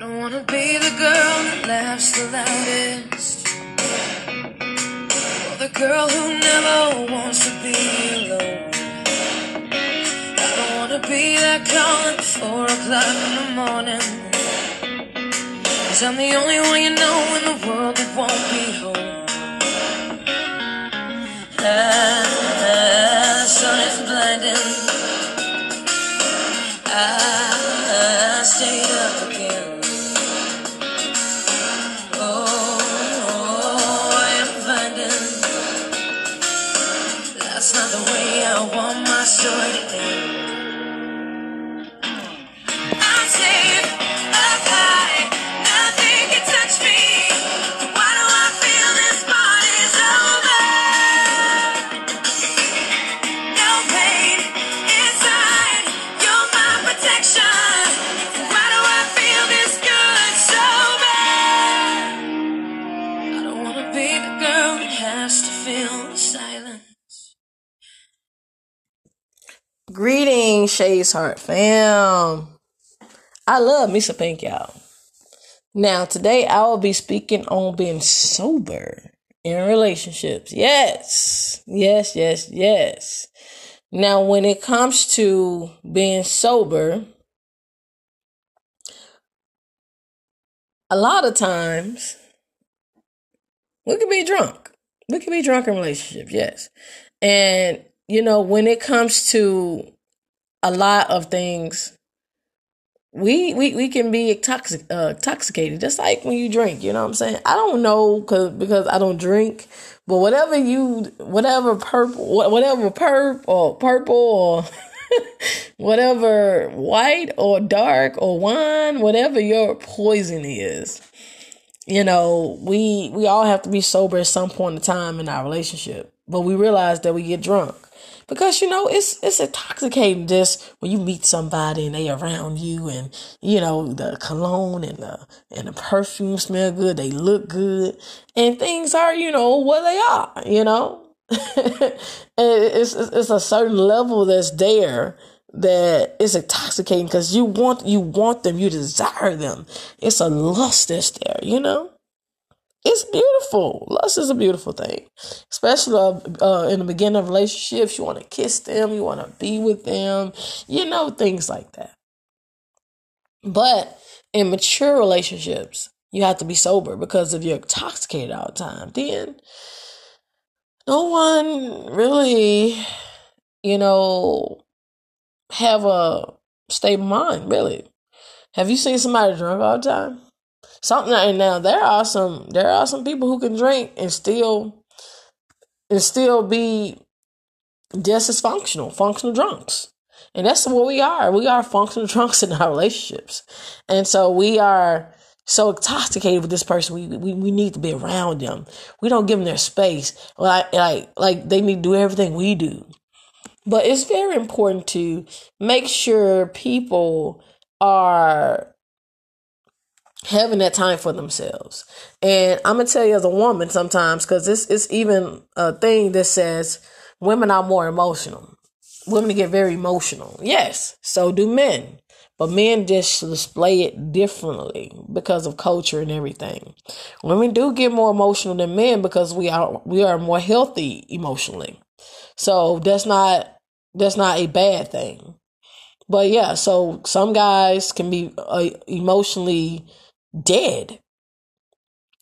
don't wanna be the girl that laughs the loudest. Or the girl who never wants to be alone. I don't wanna be that call at four o'clock in the morning. Cause I'm the only one you know in the world that won't be home. Ah, I want my story Shea's Heart fam. I love me some pink, y'all. Now, today I will be speaking on being sober in relationships. Yes, yes, yes, yes. Now, when it comes to being sober, a lot of times we can be drunk. We can be drunk in relationships, yes. And, you know, when it comes to a lot of things, we we, we can be intoxic, uh, intoxicated, just like when you drink. You know what I'm saying? I don't know cause, because I don't drink, but whatever you, whatever purple, wha- whatever perp or purple or whatever white or dark or wine, whatever your poison is, you know, we we all have to be sober at some point in time in our relationship. But we realize that we get drunk. Because you know, it's it's intoxicating just when you meet somebody and they around you and you know, the cologne and the and the perfume smell good, they look good, and things are, you know, what they are, you know. it's it's a certain level that's there that is intoxicating because you want you want them, you desire them. It's a lust that's there, you know. It's beautiful. Lust is a beautiful thing, especially uh, uh, in the beginning of relationships. You want to kiss them, you want to be with them, you know, things like that. But in mature relationships, you have to be sober because if you're intoxicated all the time, then no one really, you know, have a stable mind, really. Have you seen somebody drunk all the time? Something and now there are some there are some people who can drink and still and still be just as functional, functional drunks. And that's what we are. We are functional drunks in our relationships. And so we are so intoxicated with this person. We, we, we need to be around them. We don't give them their space. Like, like, like they need to do everything we do. But it's very important to make sure people are having that time for themselves. And I'm gonna tell you as a woman sometimes, because this is even a thing that says women are more emotional. Women get very emotional. Yes, so do men. But men just display it differently because of culture and everything. Women do get more emotional than men because we are we are more healthy emotionally. So that's not that's not a bad thing. But yeah, so some guys can be uh, emotionally dead.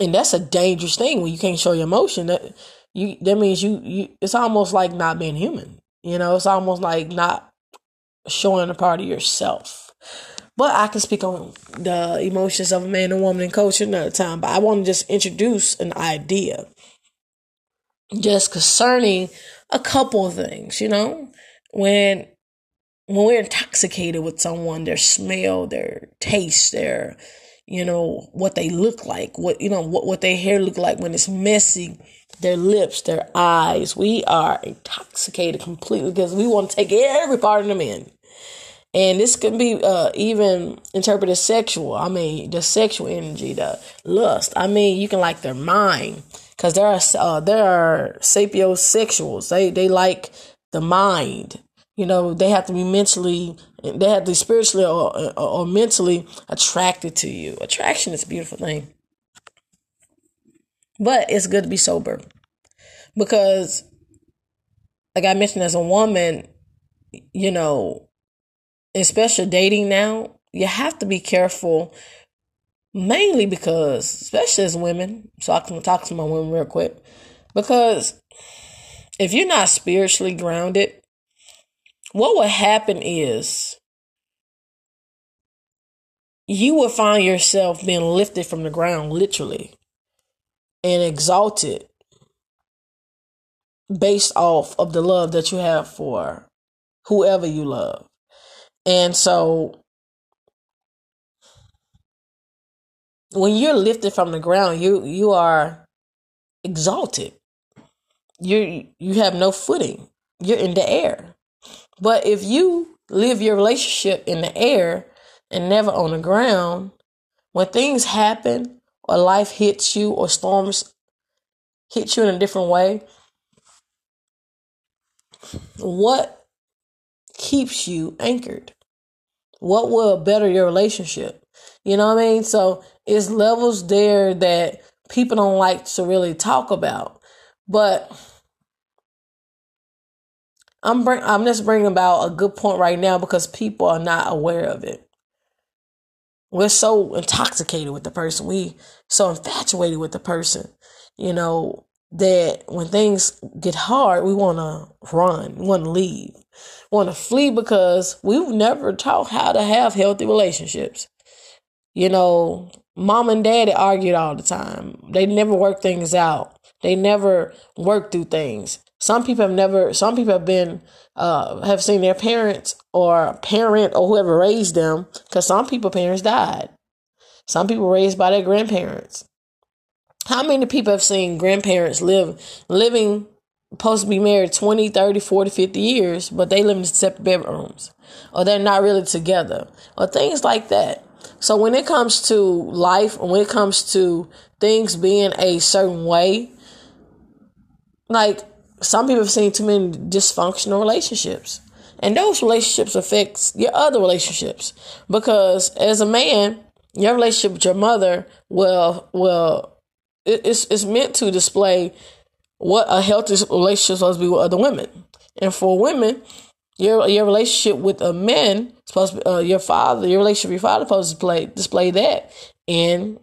And that's a dangerous thing when you can't show your emotion. That you that means you you it's almost like not being human. You know, it's almost like not showing a part of yourself. But I can speak on the emotions of a man and woman in culture another time. But I want to just introduce an idea just concerning a couple of things, you know? When when we're intoxicated with someone, their smell, their taste, their you know what they look like what you know what, what their hair look like when it's messy their lips their eyes. We are intoxicated completely because we want to take every part of them in. And this can be uh, even interpreted sexual i mean the sexual energy the lust. I mean you can like their mind because there are uh, there are sapiosexuals. They they like the mind You know, they have to be mentally, they have to be spiritually or, or, or mentally attracted to you. Attraction is a beautiful thing. But it's good to be sober because, like I mentioned, as a woman, you know, especially dating now, you have to be careful mainly because, especially as women, so I can talk to my women real quick, because if you're not spiritually grounded, what will happen is you will find yourself being lifted from the ground, literally, and exalted based off of the love that you have for whoever you love. And so when you're lifted from the ground, you you are exalted. You you have no footing. You're in the air. But if you live your relationship in the air and never on the ground, when things happen or life hits you or storms hit you in a different way, what keeps you anchored? What will better your relationship? You know what I mean? So it's levels there that people don't like to really talk about. But I'm bring, I'm just bringing about a good point right now because people are not aware of it. We're so intoxicated with the person. We so infatuated with the person, you know, that when things get hard, we want to run, we want to leave, want to flee because we've never taught how to have healthy relationships. You know, mom and daddy argued all the time. They never worked things out. They never worked through things. Some people have never. Some people have been uh, have seen their parents or parent or whoever raised them because some people parents died. Some people raised by their grandparents. How many people have seen grandparents live living supposed to be married 20, 30, 40, 50 years, but they live in separate bedrooms or they're not really together or things like that. So when it comes to life, when it comes to things being a certain way, like some people have seen too many dysfunctional relationships. And those relationships affects your other relationships. Because as a man, your relationship with your mother will will it's it's meant to display what a healthy relationship supposed to be with other women. And for women, your your relationship with a man supposed to uh, your father, your relationship with your father supposed to display display that in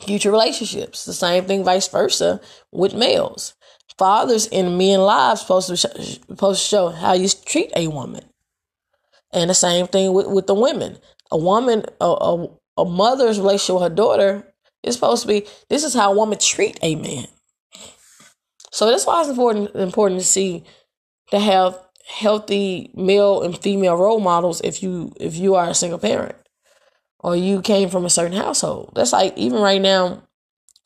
future relationships. The same thing, vice versa, with males. Fathers in men lives supposed to sh- supposed to show how you treat a woman, and the same thing with with the women. A woman, a, a, a mother's relationship with her daughter is supposed to be. This is how a woman treat a man. So that's why it's important important to see to have healthy male and female role models if you if you are a single parent or you came from a certain household. That's like even right now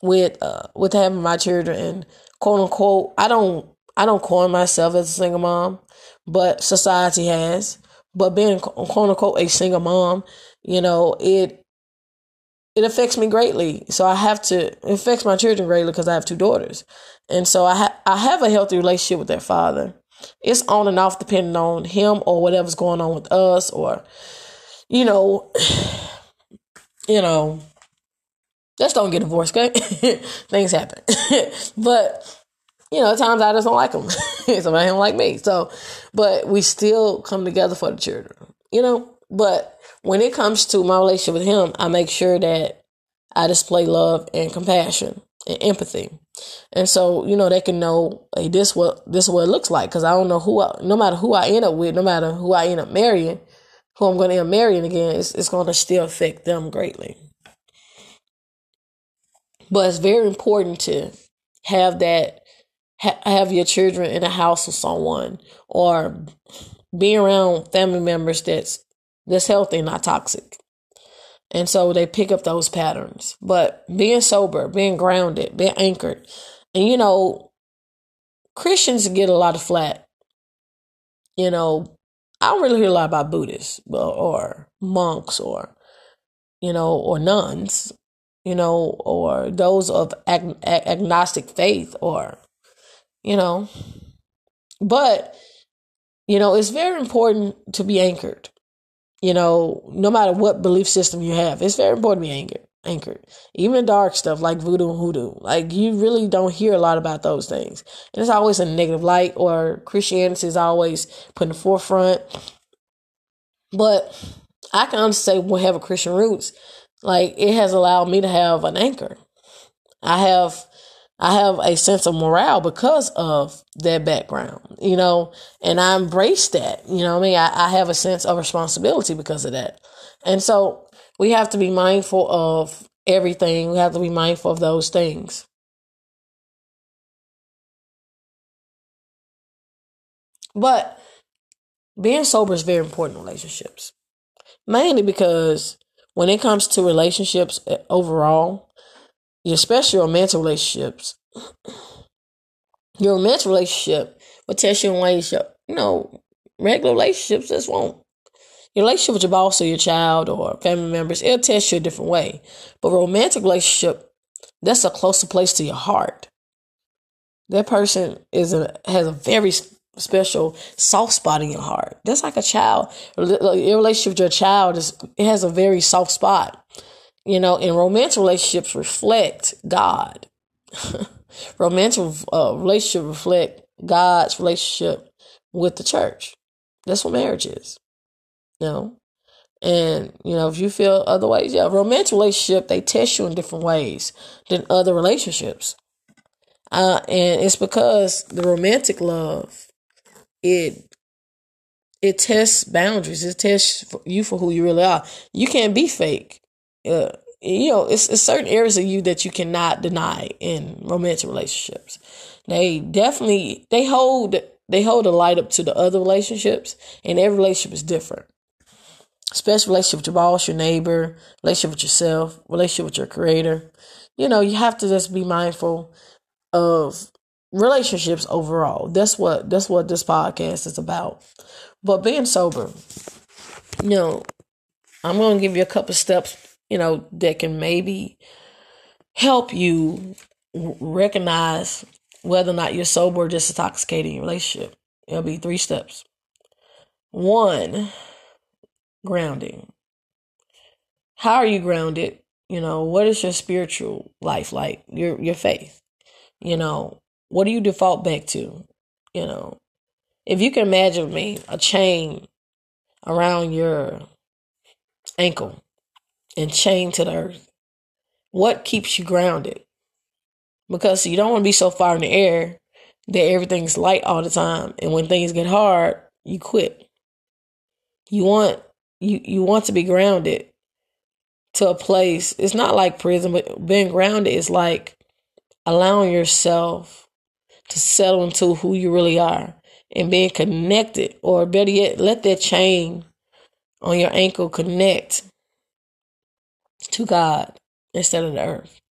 with uh with having my children and quote unquote I don't I don't coin myself as a single mom, but society has. But being quote unquote a single mom, you know, it it affects me greatly. So I have to it affects my children greatly because I have two daughters, and so I ha- I have a healthy relationship with their father. It's on and off depending on him or whatever's going on with us, or you know, you know, just don't get divorced, okay? Things happen, but you know, at times I just don't like him. Somebody don't like me, so but we still come together for the children, you know. But when it comes to my relationship with him, I make sure that I display love and compassion and empathy. And so, you know, they can know, hey, this what this is what it looks like. Cause I don't know who, I, no matter who I end up with, no matter who I end up marrying, who I'm going to end up marrying again, it's, it's going to still affect them greatly. But it's very important to have that, ha- have your children in a house with someone or be around family members that's that's healthy, not toxic. And so they pick up those patterns. But being sober, being grounded, being anchored. And you know, Christians get a lot of flat. You know, I don't really hear a lot about Buddhists or monks or, you know, or nuns, you know, or those of ag- agnostic faith or, you know, but you know, it's very important to be anchored. You know, no matter what belief system you have, it's very important to be anchored. Anchored, even dark stuff like voodoo and hoodoo, like you really don't hear a lot about those things, and it's always a negative light. Or Christianity is always put in the forefront. But I can say, we have a Christian roots. Like it has allowed me to have an anchor. I have I have a sense of morale because of that background, you know, and I embrace that, you know I mean? I, I have a sense of responsibility because of that. And so we have to be mindful of everything. We have to be mindful of those things. But being sober is very important in relationships, mainly because when it comes to relationships eh, overall, especially romantic relationships, your romantic relationship will test you in ways you, you know, regular relationships just won't. Your relationship with your boss or your child or family members, it'll test you a different way. But romantic relationship, that's a closer place to your heart. That person is a has a very special soft spot in your heart. That's like a child. Your relationship with your child is it has a very soft spot. You know, and romantic relationships reflect God. romantic uh, relationship reflect God's relationship with the church. That's what marriage is. You know? And, you know, if you feel other ways, yeah, romantic relationship, they test you in different ways than other relationships. Uh, and it's because the romantic love, it it tests boundaries. It tests you for who you really are. You can't be fake uh, you know, it's, it's certain areas of you that you cannot deny in romantic relationships. They definitely they hold they hold a light up to the other relationships, and every relationship is different. Especially relationship with your boss, your neighbor, relationship with yourself, relationship with your creator. You know, you have to just be mindful of relationships overall. That's what that's what this podcast is about. But being sober, you know, I'm gonna give you a couple steps you know, that can maybe help you recognize whether or not you're sober or just intoxicated in your relationship. It'll be three steps. One, grounding. How are you grounded? You know, what is your spiritual life like? Your your faith. You know, what do you default back to? You know, if you can imagine me, a chain around your ankle and chained to the earth? What keeps you grounded? Because you don't want to be so far in the air that everything's light all the time, and when things get hard, you quit. You want you you want to be grounded to a place. It's not like prison, but being grounded is like allowing yourself to settle into who you really are and being connected, or better yet, let that chain on your ankle connect to God instead of the earth.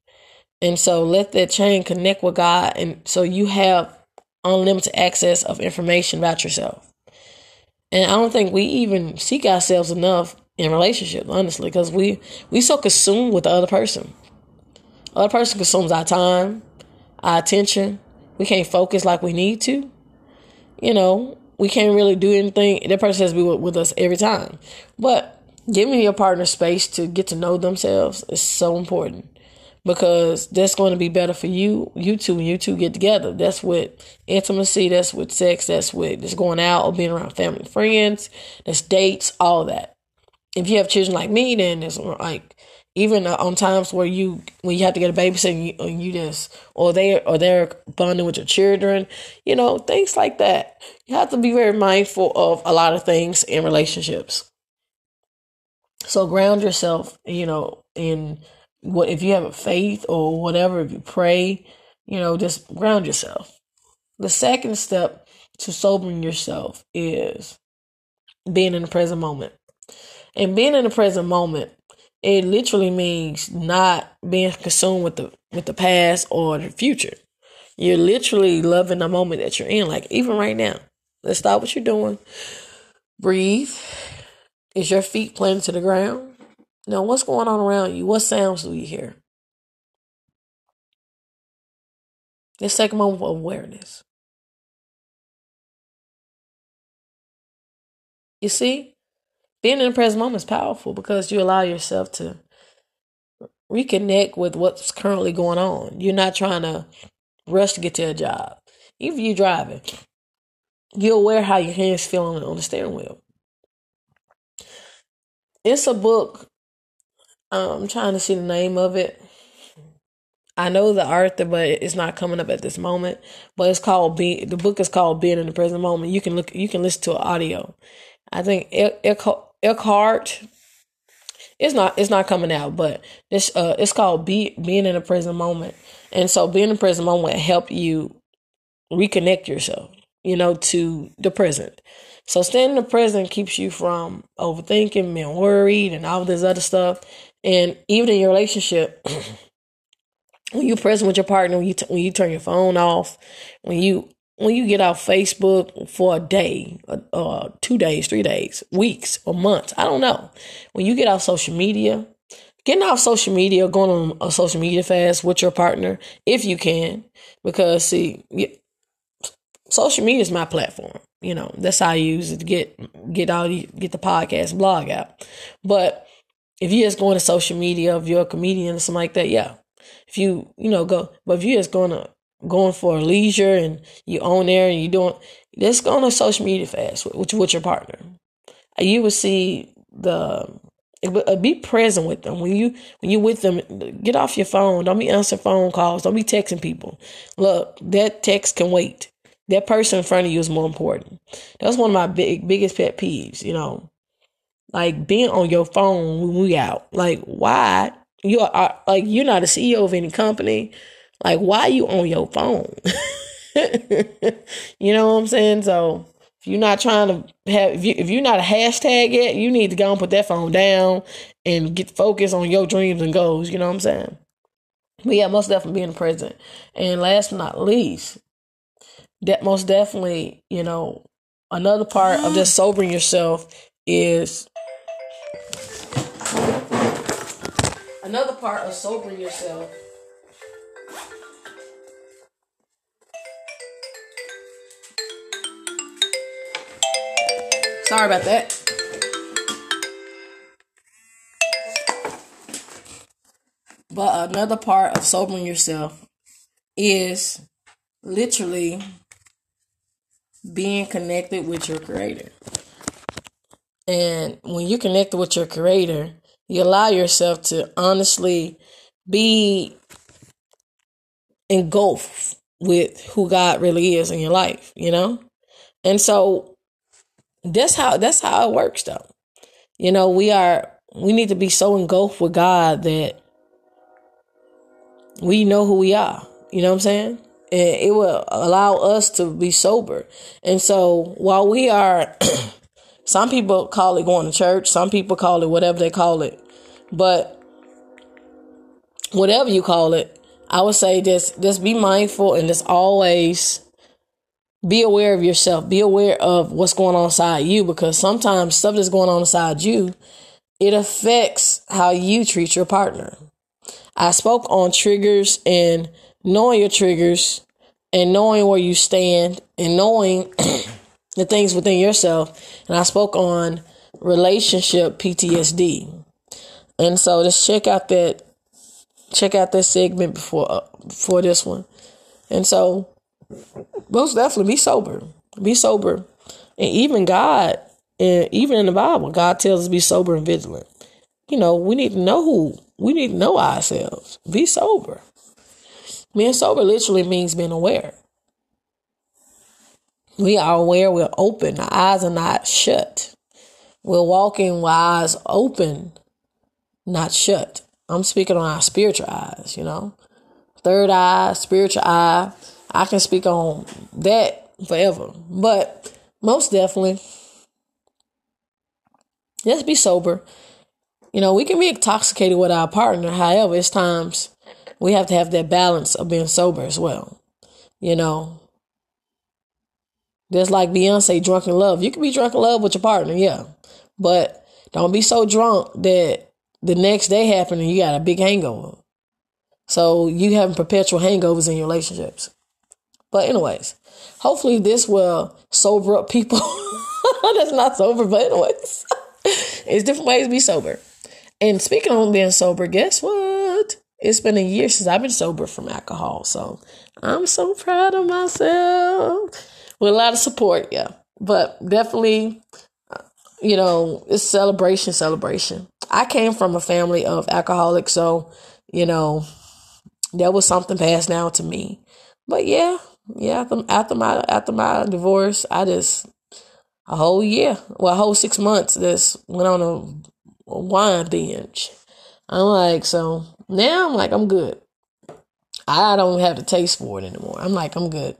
And so let that chain connect with God and so you have unlimited access of information about yourself. And I don't think we even seek ourselves enough in relationships, honestly, because we we so consumed with the other person. The other person consumes our time, our attention. We can't focus like we need to. You know, we can't really do anything. That person has to be with, with us every time. But giving your partner space to get to know themselves is so important because that's going to be better for you, you two, and you two get together. That's with intimacy, that's with sex, that's with just going out or being around family and friends, that's dates, all that. If you have children like me, then it's like even uh, on times where you when you have to get a babysitter and you, you just or they or they're bonding with your children, you know things like that. You have to be very mindful of a lot of things in relationships. So ground yourself, you know, in what if you have a faith or whatever, if you pray, you know, just ground yourself. The second step to sobering yourself is being in the present moment. And being in the present moment, it literally means not being consumed with the with the past or the future. You're literally loving the moment that you're in. Like even right now. Let's stop what you're doing. Breathe is your feet planted to the ground? Now, what's going on around you? What sounds do you hear? Let's take a moment of awareness. You see, being in the present moment is powerful because you allow yourself to reconnect with what's currently going on. You're not trying to rush to get to a job. Even if you're driving, you're aware how your hands feel on, the steering wheel. It's a book. Um, I'm trying to see the name of it. I know the author, but it's not coming up at this moment. But it's called "Be." The book is called "Being in the Present Moment." You can look. You can listen to an audio. I think Eckhart. It's not. It's not coming out, but this. Uh, it's called "Be Being in a Present Moment," and so being in a present moment help you reconnect yourself. You know, to the present. So staying in the present keeps you from overthinking, being worried, and all this other stuff. And even in your relationship. when you're present with your partner, when you t- when you turn your phone off, when you when you get off Facebook for a day, uh, uh, two days, three days, weeks, or months, I don't know. When you get off social media, getting off social media, going on a social media fast with your partner, if you can, because see, social media is my platform. You know, that's how I use it to get get all get the podcast blog out. But if you're just going to social media, if you're a comedian or something like that, yeah, if you you know go but if you're just gonna going for leisure and you own there and you doing let's go on social media fast with, with your partner. You will see the be present with them. When you when you with them get off your phone. Don't be answering phone calls. Don't be texting people. Look that text can wait. That person in front of you is more important. That's one of my big biggest pet peeves you know. Like being on your phone when we out. Like why? You are like you're not a CEO of any company. Like, why you on your phone? you know what I'm saying? So if you're not trying to have if you if you're not a hashtag yet, you need to go and put that phone down and get focused on your dreams and goals. You know what I'm saying? But yeah, most definitely being present. And last but not least, that most definitely, you know, another part of just sobering yourself is Another part of sobering yourself Sorry about that. But another part of sobering yourself is literally being connected with your creator. And when you're connected with your creator, you allow yourself to honestly be engulfed with who God really is in your life, you know? And so that's how that's how it works though. You know, we are we need to be so engulfed with God that we know who we are. You know what I'm saying? And it will allow us to be sober. And so while we are Some people call it going to church. Some people call it whatever they call it. But whatever you call it, I would say just just be mindful and just always be aware of yourself. Be aware of what's going on inside you because sometimes stuff that's going on inside you, it affects how you treat your partner. I spoke on triggers and knowing your triggers and knowing where you stand and knowing the things within yourself. And I spoke on relationship PTSD. And so just check out that check out that segment before uh, before this one. And so most definitely be sober. Be sober. And even God, and even in the Bible, God tells us to be sober and vigilant. You know, we need to know who we need to know ourselves. Be sober. Being sober literally means being aware. We are aware, we're open, our eyes are not shut. We're walking with eyes open, not shut. I'm speaking on our spiritual eyes, you know. Third eye, spiritual eye. I can speak on that forever. But most definitely, let's be sober. You know, we can be intoxicated with our partner. However, it's times we have to have that balance of being sober as well. You know, just like Beyonce, drunk in love. You can be drunk in love with your partner, yeah. But don't be so drunk that the next day happen and you got a big hangover. So you having perpetual hangovers in your relationships. But anyways, hopefully this will sober up people. That's not sober, but anyways, it's different ways to be sober. And speaking on being sober, guess what? It's been a year since I've been sober from alcohol, so I'm so proud of myself. With a lot of support, yeah, but definitely, uh, you know, it's celebration, celebration. I came from a family of alcoholics, so you know, that was something passed down to me. But yeah, yeah, after, after my after my divorce, I just a whole year, well, a whole six months, just went on a, a wine binge. I'm like, so now I'm like, I'm good. I don't have the taste for it anymore. I'm like, I'm good.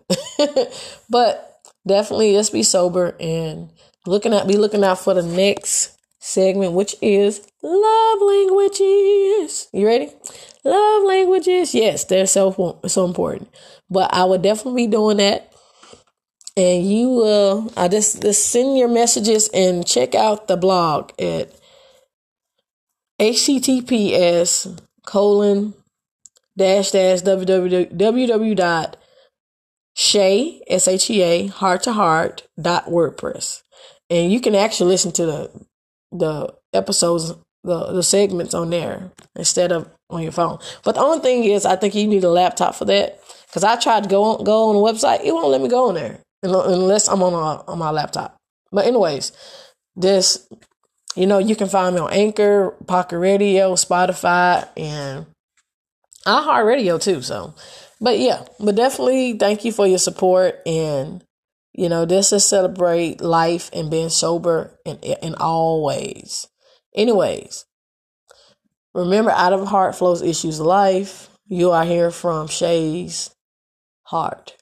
but definitely, let's be sober and looking at be looking out for the next segment, which is love languages. You ready? Love languages. Yes, they're so so important. But I would definitely be doing that. And you will I just, just send your messages and check out the blog at https colon dash dash www dot Shea, S H E A, heart to heart dot WordPress. And you can actually listen to the the episodes, the, the segments on there instead of on your phone. But the only thing is, I think you need a laptop for that. Because I tried to go on, go on the website, it won't let me go on there unless I'm on a, on my laptop. But anyways, this, you know, you can find me on Anchor, Pocket Radio, Spotify, and iHeartRadio too. So, but yeah, but definitely thank you for your support and you know, this is celebrate life and being sober in in all ways. Anyways, remember, out of heart flows issues of life. You are here from Shea's heart.